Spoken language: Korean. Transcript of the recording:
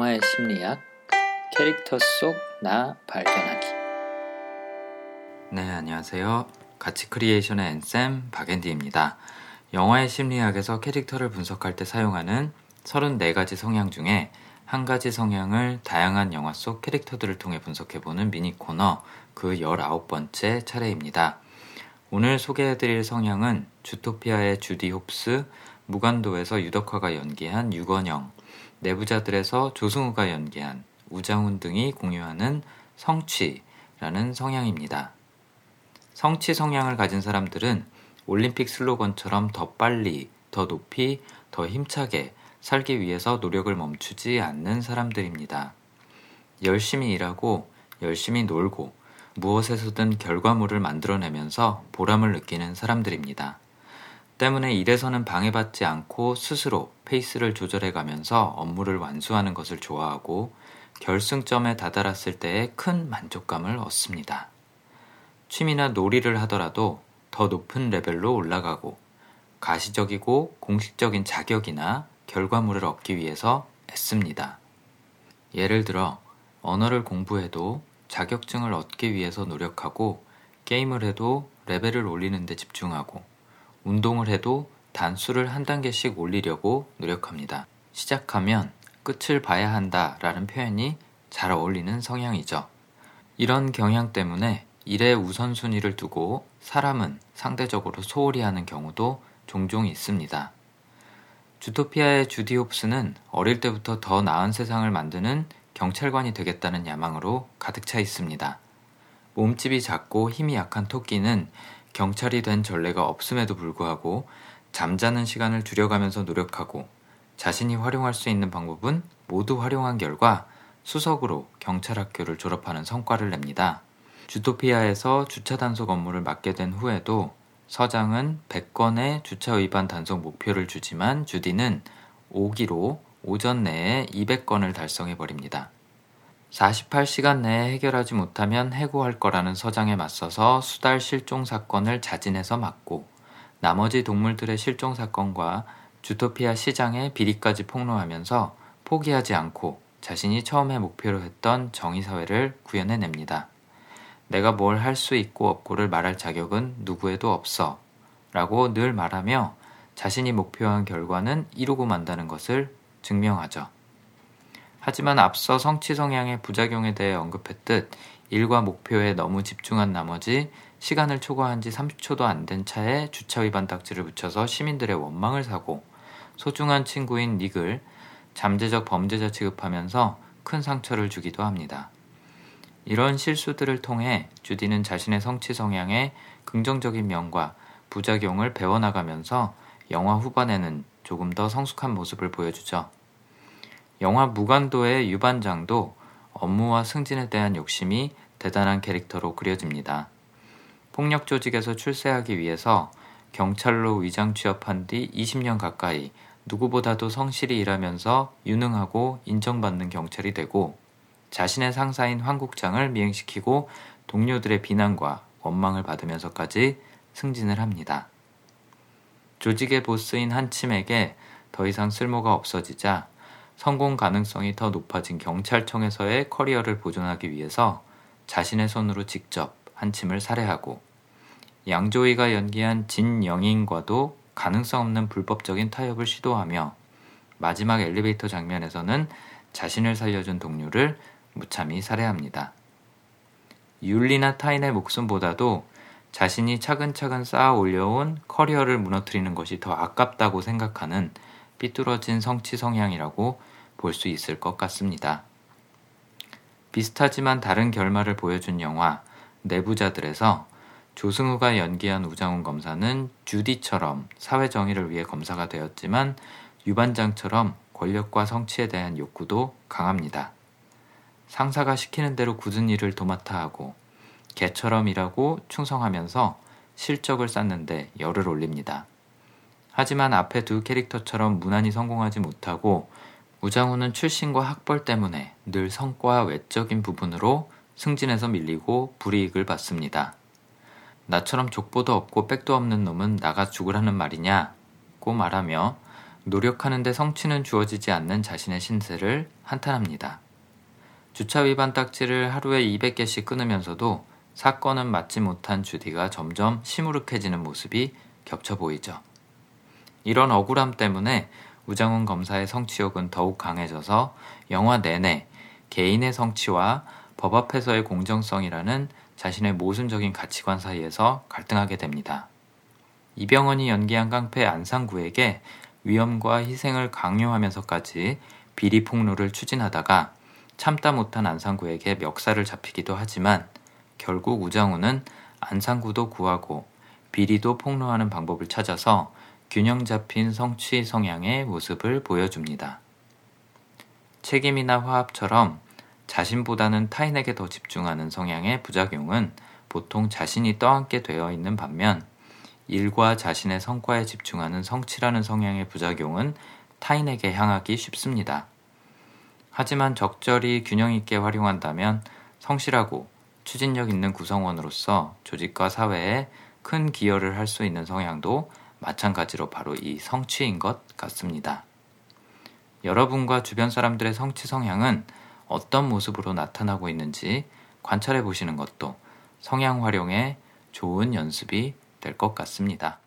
영화의 심리학 캐릭터 속 나 발견하기 네, 안녕하세요. 가치 크리에이션의 앤쌤 박앤디입니다. 영화의 심리학에서 캐릭터를 분석할 때 사용하는 34가지 성향 중에 한 가지 성향을 다양한 영화 속 캐릭터들을 통해 분석해보는 미니 코너 그 19번째 차례입니다. 오늘 소개해드릴 성향은 주토피아의 주디 홉스, 무간도에서 유덕화가 연기한 유건영, 내부자들에서 조승우가 연기한 우장훈 등이 공유하는 성취라는 성향입니다. 성취 성향을 가진 사람들은 올림픽 슬로건처럼 더 빨리, 더 높이, 더 힘차게 살기 위해서 노력을 멈추지 않는 사람들입니다. 열심히 일하고 열심히 놀고 무엇에서든 결과물을 만들어내면서 보람을 느끼는 사람들입니다. 때문에 일에서는 방해받지 않고 스스로 페이스를 조절해 가면서 업무를 완수하는 것을 좋아하고 결승점에 다다랐을 때에 큰 만족감을 얻습니다. 취미나 놀이를 하더라도 더 높은 레벨로 올라가고 가시적이고 공식적인 자격이나 결과물을 얻기 위해서 애씁니다. 예를 들어 언어를 공부해도 자격증을 얻기 위해서 노력하고 게임을 해도 레벨을 올리는 데 집중하고 운동을 해도 단수를 한 단계씩 올리려고 노력합니다. 시작하면 끝을 봐야 한다 라는 표현이 잘 어울리는 성향이죠. 이런 경향 때문에 일의 우선순위를 두고 사람은 상대적으로 소홀히 하는 경우도 종종 있습니다. 주토피아의 주디 홉스는 어릴 때부터 더 나은 세상을 만드는 경찰관이 되겠다는 야망으로 가득 차 있습니다. 몸집이 작고 힘이 약한 토끼는 경찰이 된 전례가 없음에도 불구하고 잠자는 시간을 줄여가면서 노력하고 자신이 활용할 수 있는 방법은 모두 활용한 결과 수석으로 경찰학교를 졸업하는 성과를 냅니다. 주토피아에서 주차 단속 업무를 맡게 된 후에도 서장은 100건의 주차 위반 단속 목표를 주지만 주디는 5기로 오전 내에 200건을 달성해 버립니다. 48시간 내에 해결하지 못하면 해고할 거라는 서장에 맞서서 수달 실종 사건을 자진해서 막고 나머지 동물들의 실종 사건과 주토피아 시장의 비리까지 폭로하면서 포기하지 않고 자신이 처음에 목표로 했던 정의사회를 구현해냅니다. 내가 뭘 할 수 있고 없고를 말할 자격은 누구에도 없어. 라고 늘 말하며 자신이 목표한 결과는 이루고 만다는 것을 증명하죠. 하지만 앞서 성취 성향의 부작용에 대해 언급했듯 일과 목표에 너무 집중한 나머지 시간을 초과한 지 30초도 안 된 차에 주차 위반 딱지를 붙여서 시민들의 원망을 사고 소중한 친구인 닉을 잠재적 범죄자 취급하면서 큰 상처를 주기도 합니다. 이런 실수들을 통해 주디는 자신의 성취 성향의 긍정적인 면과 부작용을 배워나가면서 영화 후반에는 조금 더 성숙한 모습을 보여주죠. 영화 무간도의 유반장도 업무와 승진에 대한 욕심이 대단한 캐릭터로 그려집니다. 폭력 조직에서 출세하기 위해서 경찰로 위장 취업한 뒤 20년 가까이 누구보다도 성실히 일하면서 유능하고 인정받는 경찰이 되고 자신의 상사인 황 국장을 미행시키고 동료들의 비난과 원망을 받으면서까지 승진을 합니다. 조직의 보스인 한침에게 더 이상 쓸모가 없어지자 성공 가능성이 더 높아진 경찰청에서의 커리어를 보존하기 위해서 자신의 손으로 직접 한침을 살해하고 양조위가 연기한 진영인과도 가능성 없는 불법적인 타협을 시도하며 마지막 엘리베이터 장면에서는 자신을 살려준 동료를 무참히 살해합니다. 율리나 타인의 목숨보다도 자신이 차근차근 쌓아 올려온 커리어를 무너뜨리는 것이 더 아깝다고 생각하는 삐뚤어진 성취 성향이라고 볼 수 있을 것 같습니다. 비슷하지만 다른 결말을 보여준 영화 내부자들에서 조승우가 연기한 우장훈 검사는 주디처럼 사회 정의를 위해 검사가 되었지만 유반장처럼 권력과 성취에 대한 욕구도 강합니다. 상사가 시키는 대로 굳은 일을 도맡아 하고 개처럼 일하고 충성하면서 실적을 쌓는데 열을 올립니다. 하지만 앞에 두 캐릭터처럼 무난히 성공하지 못하고 우장우는 출신과 학벌 때문에 늘 성과 외적인 부분으로 승진해서 밀리고 불이익을 받습니다. 나처럼 족보도 없고 백도 없는 놈은 나가 죽으라는 말이냐고 말하며 노력하는데 성취는 주어지지 않는 자신의 신세를 한탄합니다. 주차 위반 딱지를 하루에 200개씩 끊으면서도 사건은 맞지 못한 주디가 점점 시무룩해지는 모습이 겹쳐 보이죠. 이런 억울함 때문에 우장훈 검사의 성취욕은 더욱 강해져서 영화 내내 개인의 성취와 법 앞에서의 공정성이라는 자신의 모순적인 가치관 사이에서 갈등하게 됩니다. 이병헌이 연기한 깡패 안상구에게 위험과 희생을 강요하면서까지 비리 폭로를 추진하다가 참다 못한 안상구에게 멱살을 잡히기도 하지만 결국 우장우는 안상구도 구하고 비리도 폭로하는 방법을 찾아서 균형 잡힌 성취 성향의 모습을 보여줍니다. 책임이나 화합처럼 자신보다는 타인에게 더 집중하는 성향의 부작용은 보통 자신이 떠안게 되어 있는 반면 일과 자신의 성과에 집중하는 성취라는 성향의 부작용은 타인에게 향하기 쉽습니다. 하지만 적절히 균형 있게 활용한다면 성실하고 추진력 있는 구성원으로서 조직과 사회에 큰 기여를 할 수 있는 성향도 마찬가지로 바로 이 성취인 것 같습니다. 여러분과 주변 사람들의 성취 성향은 어떤 모습으로 나타나고 있는지 관찰해 보시는 것도 성향 활용에 좋은 연습이 될 것 같습니다.